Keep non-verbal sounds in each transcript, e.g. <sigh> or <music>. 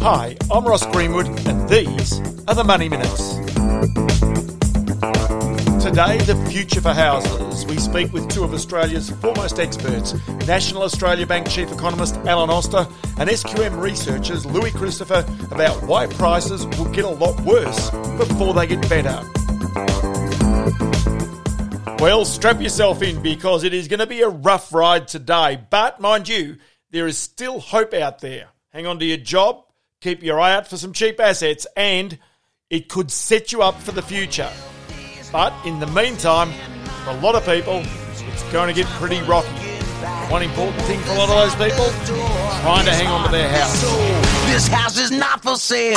Hi, I'm Ross Greenwood, and these are the Money Minutes. Today, the future for houses. We speak with two of Australia's foremost experts National Australia Bank Chief Economist Alan Oster and SQM researchers Louis Christopher about why prices will get a lot worse before they get better. Well, strap yourself in because it is going to be a rough ride today. But mind you, there is still hope out there. Hang on to your job, keep your eye out for some cheap assets, and it could set you up for the future. But in the meantime, for a lot of people, it's going to get pretty rocky. One important thing for a lot of those people, trying to hang on to their house. This house is not for sale.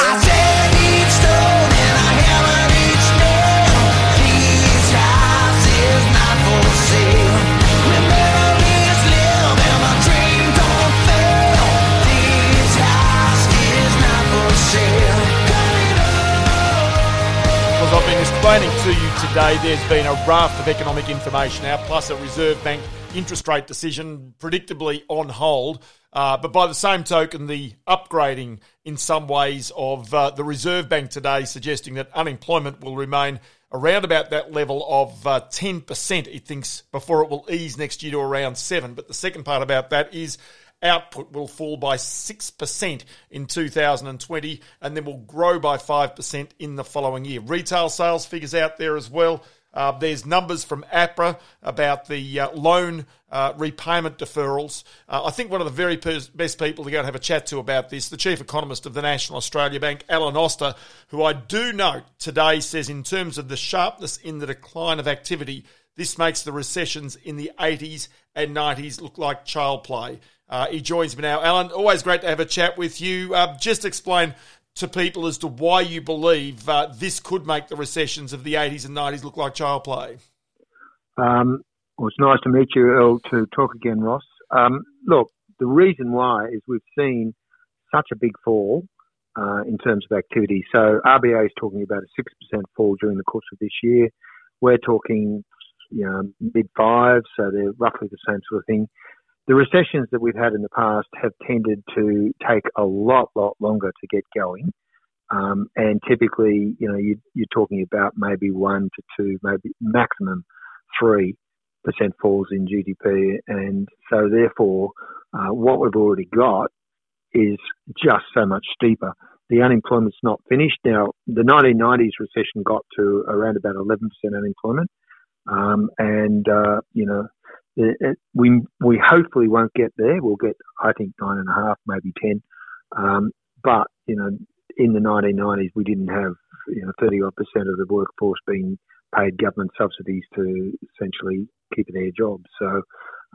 Explaining to you today, there's been a raft of economic information out, plus a Reserve Bank interest rate decision predictably on hold. Uh, but by the same token, the upgrading in some ways of uh, the Reserve Bank today suggesting that unemployment will remain around about that level of uh, 10%, it thinks, before it will ease next year to around 7 But the second part about that is output will fall by 6% in 2020 and then will grow by 5% in the following year. Retail sales figures out there as well. Uh, there's numbers from APRA about the uh, loan uh, repayment deferrals. Uh, I think one of the very pers- best people to go and have a chat to about this, the chief economist of the National Australia Bank, Alan Oster, who I do note today says, in terms of the sharpness in the decline of activity, this makes the recessions in the 80s and 90s look like child play. Uh, he joins me now. Alan, always great to have a chat with you. Uh, just explain to people as to why you believe uh, this could make the recessions of the 80s and 90s look like child play. Um, well, it's nice to meet you, Earl, to talk again, Ross. Um, look, the reason why is we've seen such a big fall uh, in terms of activity. So RBA is talking about a 6% fall during the course of this year. We're talking you know, mid fives, so they're roughly the same sort of thing. The recessions that we've had in the past have tended to take a lot, lot longer to get going. Um, and typically, you know, you, you're talking about maybe one to two, maybe maximum three percent falls in GDP. And so therefore, uh, what we've already got is just so much steeper. The unemployment's not finished. Now, the 1990s recession got to around about 11% unemployment. Um, and, uh, you know, it, it, we, we hopefully won't get there. We'll get, I think, nine and a half, maybe 10. Um, but, you know, in the 1990s, we didn't have, you know, 30 odd percent of the workforce being paid government subsidies to essentially keep their jobs. So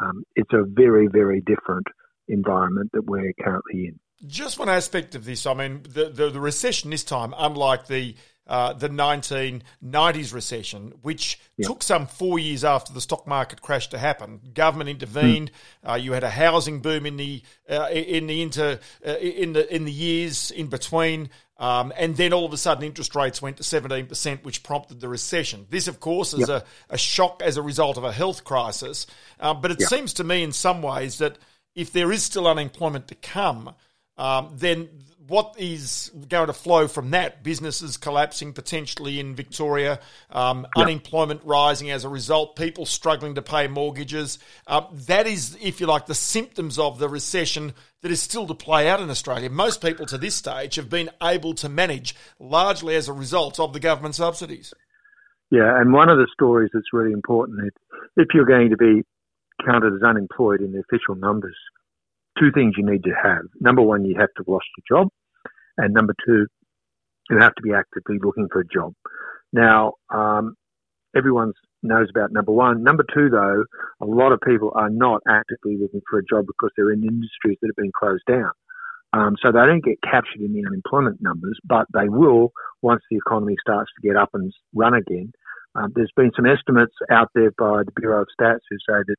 um, it's a very, very different environment that we're currently in. Just one aspect of this, I mean, the, the, the recession this time, unlike the uh, the 1990s recession, which yep. took some four years after the stock market crash to happen. Government intervened. Mm. Uh, you had a housing boom in the uh, in the inter uh, in the in the years in between. Um, and then all of a sudden, interest rates went to 17%, which prompted the recession. This, of course, is yep. a, a, shock as a result of a health crisis. Um, but it yep. seems to me, in some ways, that if there is still unemployment to come, um, then what is going to flow from that? Businesses collapsing potentially in Victoria, um, unemployment rising as a result, people struggling to pay mortgages. Uh, that is, if you like, the symptoms of the recession that is still to play out in Australia. Most people to this stage have been able to manage largely as a result of the government subsidies. Yeah, and one of the stories that's really important is if you're going to be counted as unemployed in the official numbers, two things you need to have. Number one, you have to have lost your job. And number two, you have to be actively looking for a job. Now, um, everyone knows about number one. Number two, though, a lot of people are not actively looking for a job because they're in industries that have been closed down. Um, so they don't get captured in the unemployment numbers, but they will once the economy starts to get up and run again. Um, there's been some estimates out there by the Bureau of Stats who say that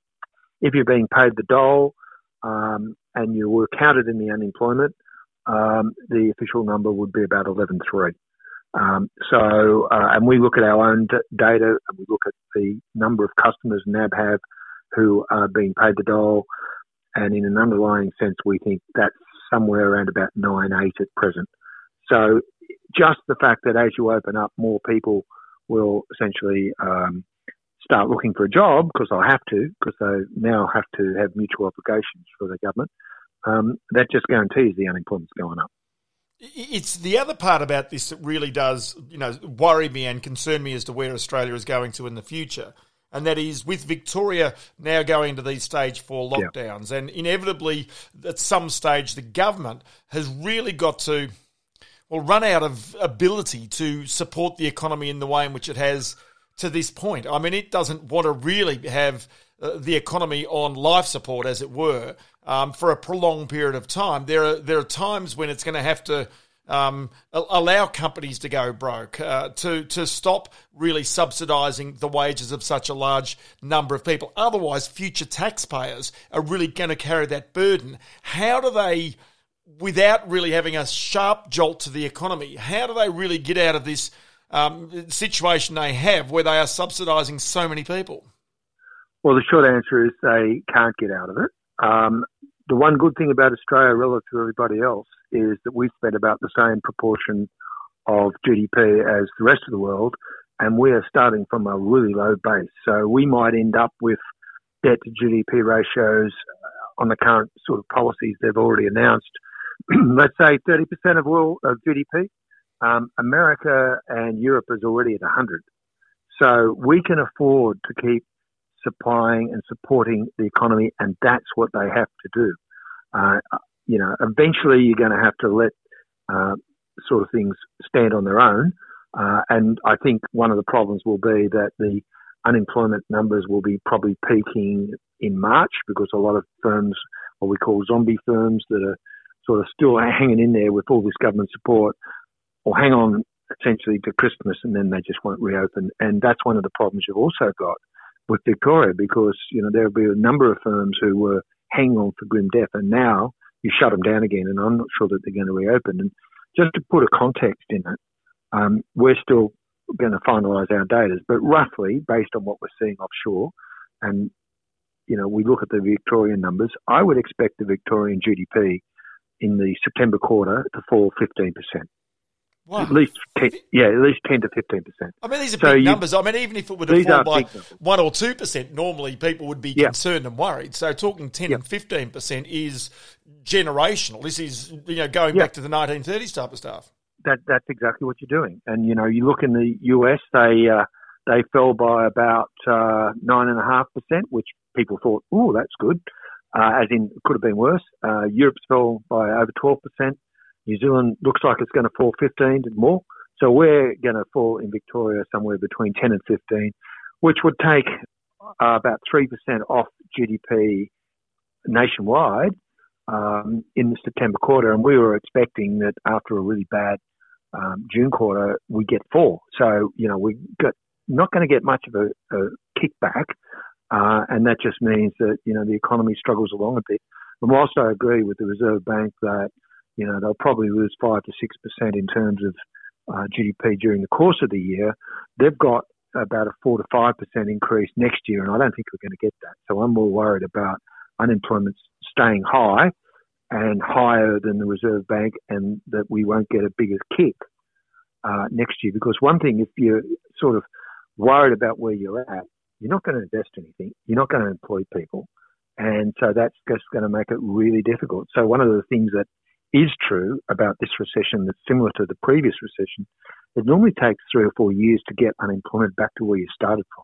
if you're being paid the dole um, and you were counted in the unemployment, um, the official number would be about 11.3. Um, so, uh, and we look at our own d- data and we look at the number of customers NAB have who are being paid the dole, and in an underlying sense, we think that's somewhere around about nine eight at present. So, just the fact that as you open up, more people will essentially um, start looking for a job because they'll have to, because they now have to have mutual obligations for the government. Um, that just guarantees the unemployment's going up. It's the other part about this that really does, you know, worry me and concern me as to where Australia is going to in the future. And that is with Victoria now going into these stage four lockdowns. Yeah. And inevitably, at some stage, the government has really got to, well, run out of ability to support the economy in the way in which it has to this point. I mean, it doesn't want to really have uh, the economy on life support, as it were, um, for a prolonged period of time. There are there are times when it's going to have to um, allow companies to go broke, uh, to to stop really subsidising the wages of such a large number of people. Otherwise, future taxpayers are really going to carry that burden. How do they? Without really having a sharp jolt to the economy, how do they really get out of this um, situation they have where they are subsidising so many people? Well, the short answer is they can't get out of it. Um, the one good thing about Australia relative to everybody else is that we spend about the same proportion of GDP as the rest of the world, and we are starting from a really low base. So we might end up with debt to GDP ratios uh, on the current sort of policies they've already announced. <clears throat> Let's say 30% of world of GDP. Um, America and Europe is already at 100. So we can afford to keep supplying and supporting the economy, and that's what they have to do. Uh, you know, eventually you're going to have to let uh, sort of things stand on their own. Uh, and I think one of the problems will be that the unemployment numbers will be probably peaking in March because a lot of firms, what we call zombie firms, that are sort of still <laughs> hanging in there with all this government support, or hang on essentially to Christmas and then they just won't reopen. And that's one of the problems you've also got with Victoria because, you know, there'll be a number of firms who were hanging on for grim death and now you shut them down again and I'm not sure that they're going to reopen. And just to put a context in it, um, we're still going to finalise our data, but roughly based on what we're seeing offshore and, you know, we look at the Victorian numbers, I would expect the Victorian GDP in the September quarter to fall 15%. Wow. At least 10, yeah, at least ten to fifteen percent. I mean, these are so big you, numbers. I mean, even if it were to fall by one or two percent, normally people would be yeah. concerned and worried. So talking ten yeah. and fifteen percent is generational. This is you know going yeah. back to the nineteen thirties type of stuff. That that's exactly what you're doing. And you know, you look in the US, they uh, they fell by about uh, nine and a half percent, which people thought, oh, that's good. Uh, as in, it could have been worse. Uh, Europe's fell by over twelve percent. New Zealand looks like it's going to fall 15 and more. So we're going to fall in Victoria somewhere between 10 and 15, which would take uh, about 3% off GDP nationwide um, in the September quarter. And we were expecting that after a really bad um, June quarter, we get four. So, you know, we're not going to get much of a, a kickback. Uh, and that just means that, you know, the economy struggles along a bit. And whilst I agree with the Reserve Bank that you know, they'll probably lose five to six percent in terms of uh, GDP during the course of the year. They've got about a four to five percent increase next year, and I don't think we're going to get that. So I'm more worried about unemployment staying high and higher than the Reserve Bank, and that we won't get a bigger kick uh, next year. Because one thing, if you're sort of worried about where you're at, you're not going to invest anything. You're not going to employ people. And so that's just going to make it really difficult. So one of the things that is true about this recession that's similar to the previous recession, it normally takes three or four years to get unemployment back to where you started from.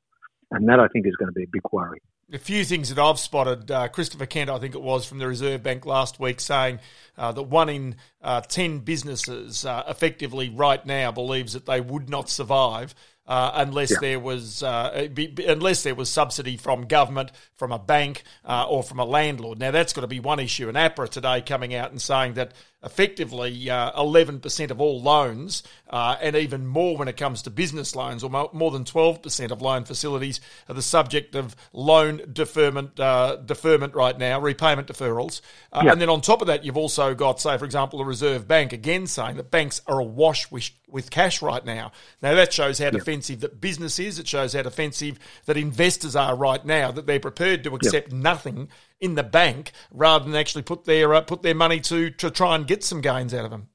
And that, I think, is going to be a big worry. A few things that I've spotted. Uh, Christopher Kent, I think it was, from the Reserve Bank last week, saying uh, that one in uh, 10 businesses uh, effectively right now believes that they would not survive uh, unless yeah. there was uh, be, unless there was subsidy from government, from a bank, uh, or from a landlord. Now that's got to be one issue. And APRA today coming out and saying that effectively uh, 11% of all loans, uh, and even more when it comes to business loans, or more than 12% of loan facilities are the subject of loan deferment uh, deferment right now, repayment deferrals. Uh, Yep. And then on top of that, you've also got, say, for example, the Reserve Bank again saying that banks are awash with, with cash right now. Now that shows how defensive that business is. It shows how defensive that investors are right now. That they're prepared to accept nothing in the bank rather than actually put their uh, put their money to to try and get some gains out of them.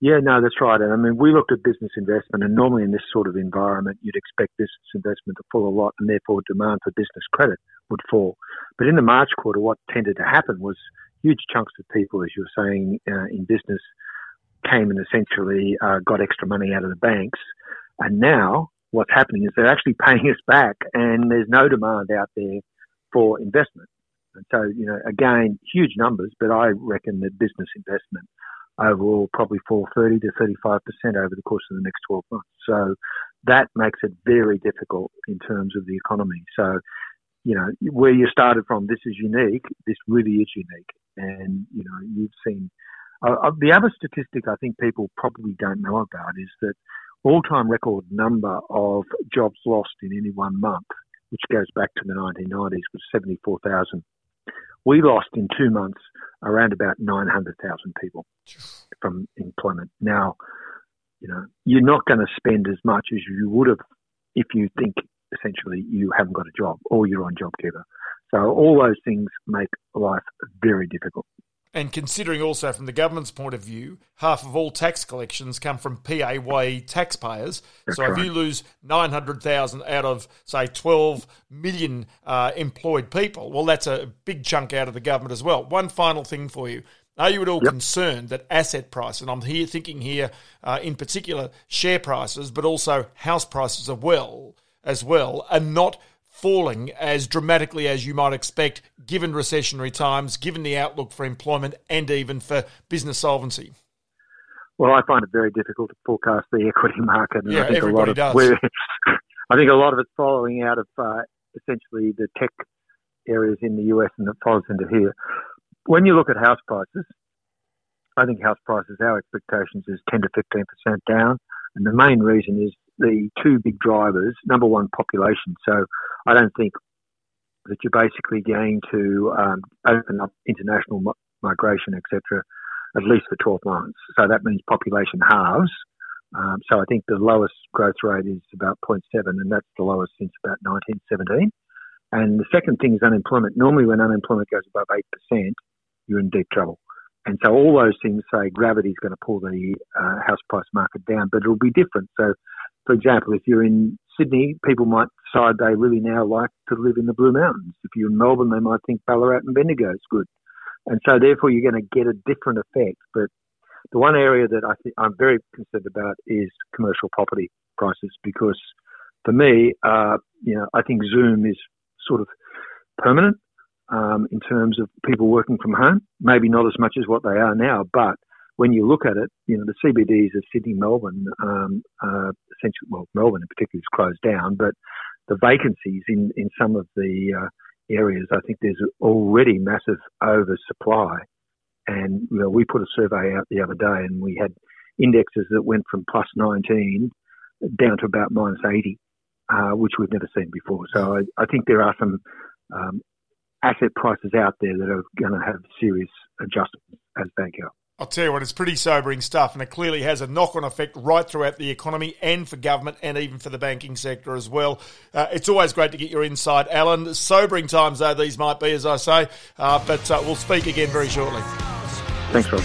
Yeah, no, that's right. And I mean, we looked at business investment, and normally in this sort of environment, you'd expect business investment to fall a lot, and therefore demand for business credit would fall. But in the March quarter, what tended to happen was huge chunks of people, as you were saying, uh, in business came and essentially uh, got extra money out of the banks. And now what's happening is they're actually <laughs> paying us back, and there's no demand out there for investment. So, you know, again, huge numbers, but I reckon that business investment overall probably fall 30 to 35% over the course of the next 12 months. So that makes it very difficult in terms of the economy. So, you know, where you started from, this is unique. This really is unique. And, you know, you've seen uh, uh, the other statistic I think people probably don't know about is that all-time record number of jobs lost in any one month, which goes back to the 1990s, was 74,000. We lost in two months around about 900,000 people from employment. Now, you know, you're not going to spend as much as you would have if you think essentially you haven't got a job or you're on JobKeeper. So all those things make life very difficult. And considering also from the government's point of view, half of all tax collections come from PAYE taxpayers. That's so if you lose 900,000 out of, say, 12 million uh, employed people, well, that's a big chunk out of the government as well. One final thing for you. Are you at all Yep. concerned that asset price, and I'm here thinking here uh, in particular share prices, but also house prices as well, as well, are not falling as dramatically as you might expect, given recessionary times, given the outlook for employment, and even for business solvency? Well, I find it very difficult to forecast the equity market, and Yeah, I think a lot of does. <laughs> I think a lot of it's following out of uh, essentially the tech areas in the US, and it follows into here. When you look at house prices, I think house prices, our expectations is 10 to 15 percent down, and the main reason is the two big drivers. Number one, population. So I don't think that you're basically going to um, open up international mi- migration, etc at least for 12 months. So that means population halves. Um, so I think the lowest growth rate is about 0.7, and that's the lowest since about 1917. And the second thing is unemployment. Normally, when unemployment goes above 8%, you're in deep trouble. And so all those things say gravity is going to pull the uh, house price market down, but it'll be different. So, for example, if you're in Sydney, people might decide they really now like to live in the Blue Mountains. If you're in Melbourne, they might think Ballarat and Bendigo is good. And so therefore you're going to get a different effect. But the one area that I think I'm very concerned about is commercial property prices because for me, uh, you know, I think Zoom is sort of permanent um, in terms of people working from home. Maybe not as much as what they are now, but when you look at it, you know, the CBDs of Sydney, Melbourne, um, uh, essentially, well, Melbourne in particular is closed down, but the vacancies in, in some of the uh, areas, I think there's already massive oversupply. And, you know, we put a survey out the other day and we had indexes that went from plus 19 down to about minus 80, uh, which we've never seen before. So I, I think there are some um, asset prices out there that are going to have serious adjustments as they go. I'll tell you what, it's pretty sobering stuff, and it clearly has a knock on effect right throughout the economy and for government and even for the banking sector as well. Uh, it's always great to get your insight, Alan. Sobering times, though, these might be, as I say, uh, but uh, we'll speak again very shortly. Thanks, Rob.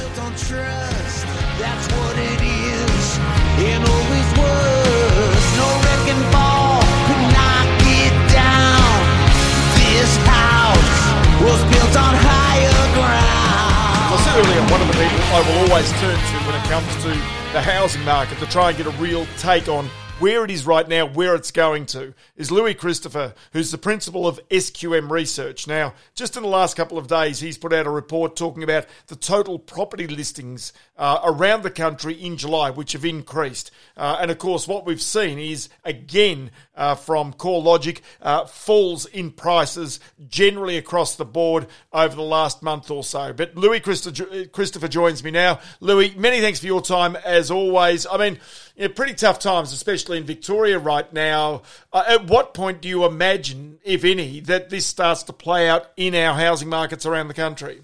Said earlier, one of the people I will always turn to when it comes to the housing market to try and get a real take on where it is right now, where it's going to, is Louis Christopher, who's the principal of SQM Research. Now, just in the last couple of days, he's put out a report talking about the total property listings uh, around the country in July, which have increased. Uh, and of course, what we've seen is, again, uh, from CoreLogic, uh, falls in prices generally across the board over the last month or so. But Louis Christopher joins me now. Louis, many thanks for your time as always. I mean, you know, pretty tough times, especially in Victoria right now. Uh, at what point do you imagine, if any, that this starts to play out in our housing markets around the country?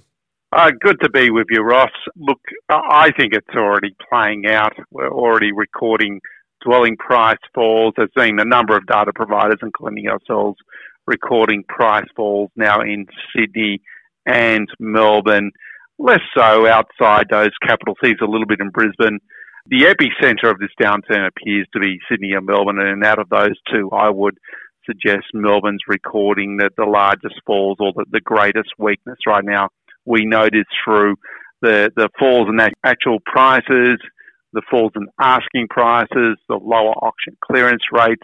Uh, good to be with you, Ross. Look, I think it's already playing out. We're already recording dwelling price falls. There's been a number of data providers, including ourselves, recording price falls now in Sydney and Melbourne. Less so outside those capital cities, a little bit in Brisbane. The epicenter of this downturn appears to be Sydney and Melbourne, and out of those two, I would suggest Melbourne's recording the, the largest falls or the, the greatest weakness right now. We noticed through the, the falls in actual prices, the falls in asking prices, the lower auction clearance rates,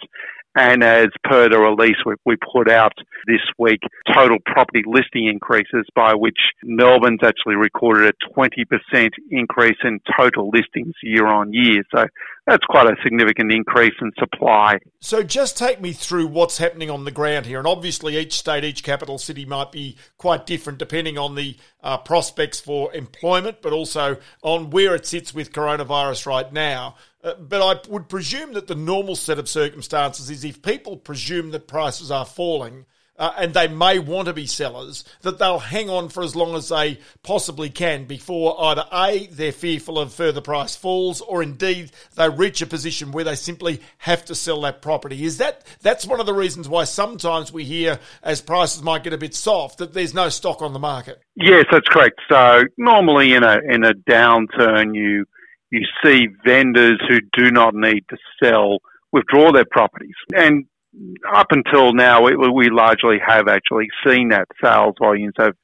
and as per the release we, we put out this week, total property listing increases by which Melbourne's actually recorded a 20% increase in total listings year on year. So that's quite a significant increase in supply. So just take me through what's happening on the ground here. And obviously each state, each capital city might be quite different depending on the uh, prospects for employment, but also on where it sits with coronavirus right now. Uh, but I would presume that the normal set of circumstances is if people presume that prices are falling, uh, and they may want to be sellers, that they'll hang on for as long as they possibly can before either A, they're fearful of further price falls, or indeed they reach a position where they simply have to sell that property. Is that, that's one of the reasons why sometimes we hear as prices might get a bit soft that there's no stock on the market? Yes, that's correct. So normally in a, in a downturn, you, you see vendors who do not need to sell withdraw their properties. And up until now, we, we largely have actually seen that sales volumes have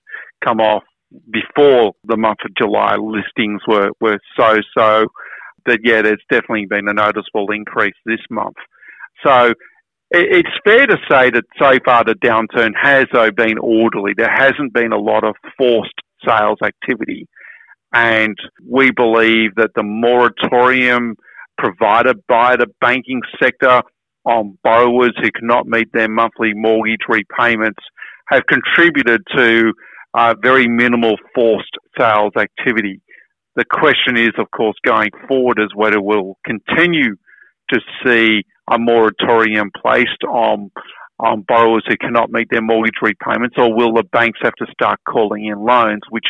come off before the month of July. Listings were, were so so that, yeah, there's definitely been a noticeable increase this month. So it's fair to say that so far the downturn has, though, been orderly. There hasn't been a lot of forced sales activity. And we believe that the moratorium provided by the banking sector on borrowers who cannot meet their monthly mortgage repayments have contributed to uh, very minimal forced sales activity. The question is, of course, going forward is whether we'll continue to see a moratorium placed on on borrowers who cannot meet their mortgage repayments, or will the banks have to start calling in loans, which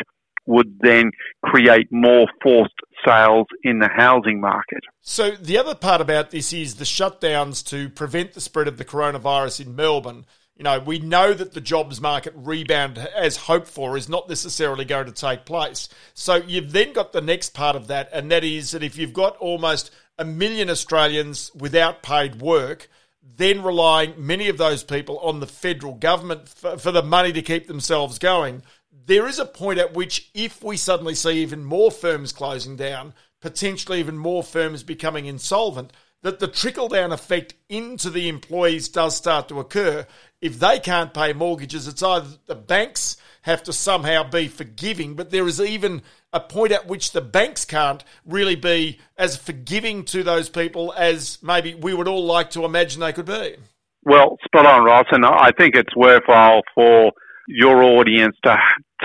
would then create more forced sales in the housing market. So, the other part about this is the shutdowns to prevent the spread of the coronavirus in Melbourne. You know, we know that the jobs market rebound, as hoped for, is not necessarily going to take place. So, you've then got the next part of that, and that is that if you've got almost a million Australians without paid work, then relying many of those people on the federal government for, for the money to keep themselves going there is a point at which, if we suddenly see even more firms closing down, potentially even more firms becoming insolvent, that the trickle down effect into the employees does start to occur. If they can't pay mortgages, it's either the banks have to somehow be forgiving, but there is even a point at which the banks can't really be as forgiving to those people as maybe we would all like to imagine they could be. Well, spot on, Ross, and I think it's worthwhile for your audience to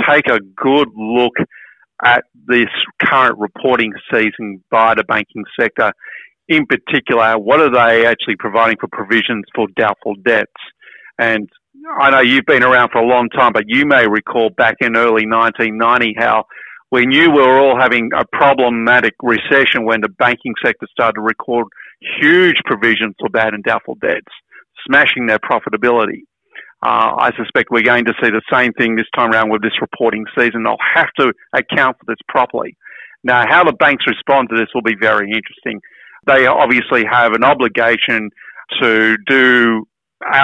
take a good look at this current reporting season by the banking sector. In particular, what are they actually providing for provisions for doubtful debts? And I know you've been around for a long time, but you may recall back in early 1990 how we knew we were all having a problematic recession when the banking sector started to record huge provisions for bad and doubtful debts, smashing their profitability. Uh, I suspect we're going to see the same thing this time around with this reporting season. They'll have to account for this properly. Now, how the banks respond to this will be very interesting. They obviously have an obligation to do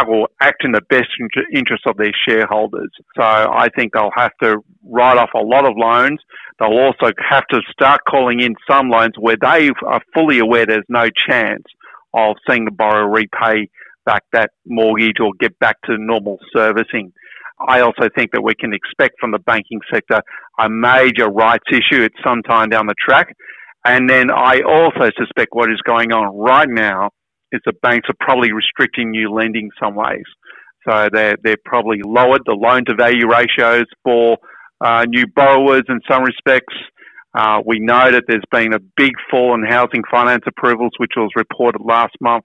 or act in the best interest of their shareholders. So I think they'll have to write off a lot of loans. They'll also have to start calling in some loans where they are fully aware there's no chance of seeing the borrower repay back that mortgage or get back to normal servicing. I also think that we can expect from the banking sector a major rights issue at some time down the track. And then I also suspect what is going on right now is the banks are probably restricting new lending some ways. So they're, they're probably lowered the loan to value ratios for uh, new borrowers in some respects. Uh, we know that there's been a big fall in housing finance approvals, which was reported last month.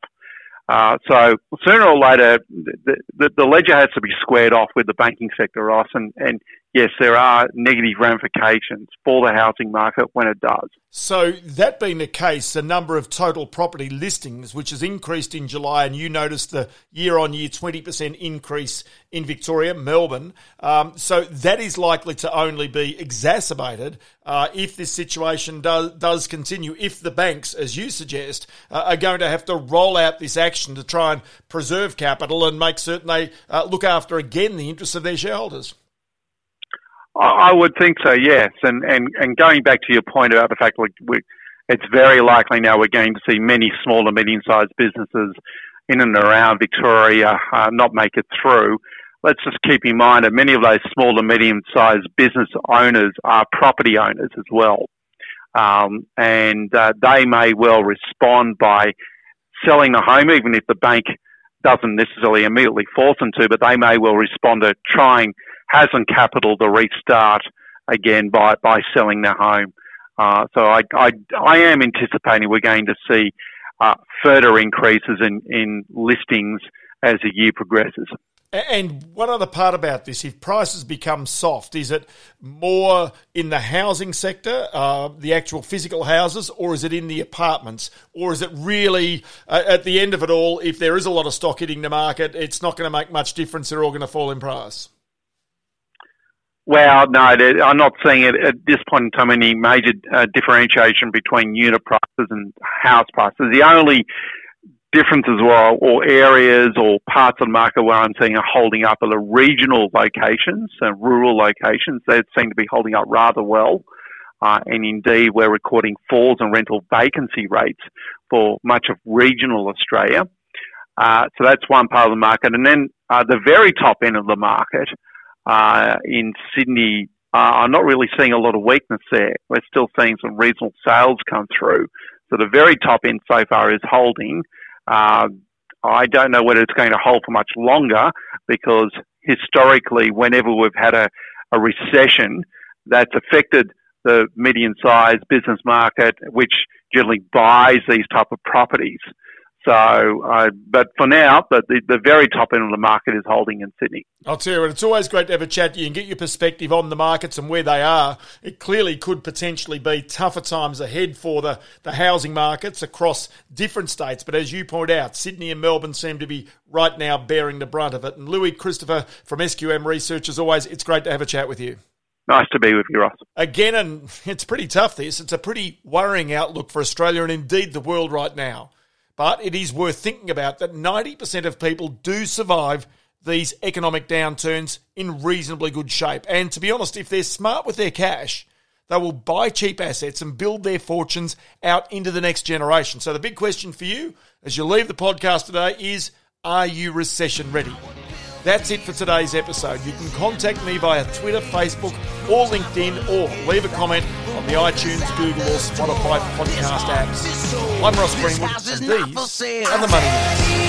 Uh, so sooner or later, the, the, the, ledger has to be squared off with the banking sector, Ross, and, and yes, there are negative ramifications for the housing market when it does. So, that being the case, the number of total property listings, which has increased in July, and you noticed the year on year 20% increase in Victoria, Melbourne. Um, so, that is likely to only be exacerbated uh, if this situation does, does continue, if the banks, as you suggest, uh, are going to have to roll out this action to try and preserve capital and make certain they uh, look after again the interests of their shareholders. I would think so, yes. And, and, and going back to your point about the fact that it's very likely now we're going to see many small and medium sized businesses in and around Victoria uh, not make it through. Let's just keep in mind that many of those small and medium sized business owners are property owners as well. Um, and uh, they may well respond by selling the home, even if the bank doesn't necessarily immediately force them to, but they may well respond to trying hasn't capital to restart again by, by selling their home. Uh, so I, I, I, am anticipating we're going to see uh, further increases in, in listings as the year progresses. And one other part about this, if prices become soft, is it more in the housing sector, uh, the actual physical houses, or is it in the apartments? Or is it really, uh, at the end of it all, if there is a lot of stock hitting the market, it's not going to make much difference, they're all going to fall in price? Well, no, I'm not seeing it at this point in time any major uh, differentiation between unit prices and house prices. The only differences or, or areas or parts of the market where I'm seeing are holding up are the regional locations, so rural locations. They seem to be holding up rather well. Uh, and indeed, we're recording falls in rental vacancy rates for much of regional Australia. Uh, so that's one part of the market. And then uh, the very top end of the market, uh, in Sydney, uh, I'm not really seeing a lot of weakness there. We're still seeing some reasonable sales come through. So the very top end so far is holding. Uh, I don't know whether it's going to hold for much longer because historically, whenever we've had a, a recession, that's affected the medium-sized business market, which generally buys these type of properties. So, uh, but for now, the, the, the, very top end of the market is holding in Sydney. I'll tell you what, it's always great to have a chat to you and get your perspective on the markets and where they are. It clearly could potentially be tougher times ahead for the, the housing markets across different states. But as you point out, Sydney and Melbourne seem to be right now bearing the brunt of it. And Louis Christopher from SQM Research, as always, it's great to have a chat with you. Nice to be with you, Ross. Again, and it's pretty tough, this. It's a pretty worrying outlook for Australia and indeed the world right now. But it is worth thinking about that 90% of people do survive these economic downturns in reasonably good shape. And to be honest, if they're smart with their cash, they will buy cheap assets and build their fortunes out into the next generation. So the big question for you as you leave the podcast today is are you recession ready? That's it for today's episode. You can contact me via Twitter, Facebook, or LinkedIn, or leave a comment on the iTunes, Google, or Spotify podcast apps. I'm Ross Greenwood, and these are the Money Minutes.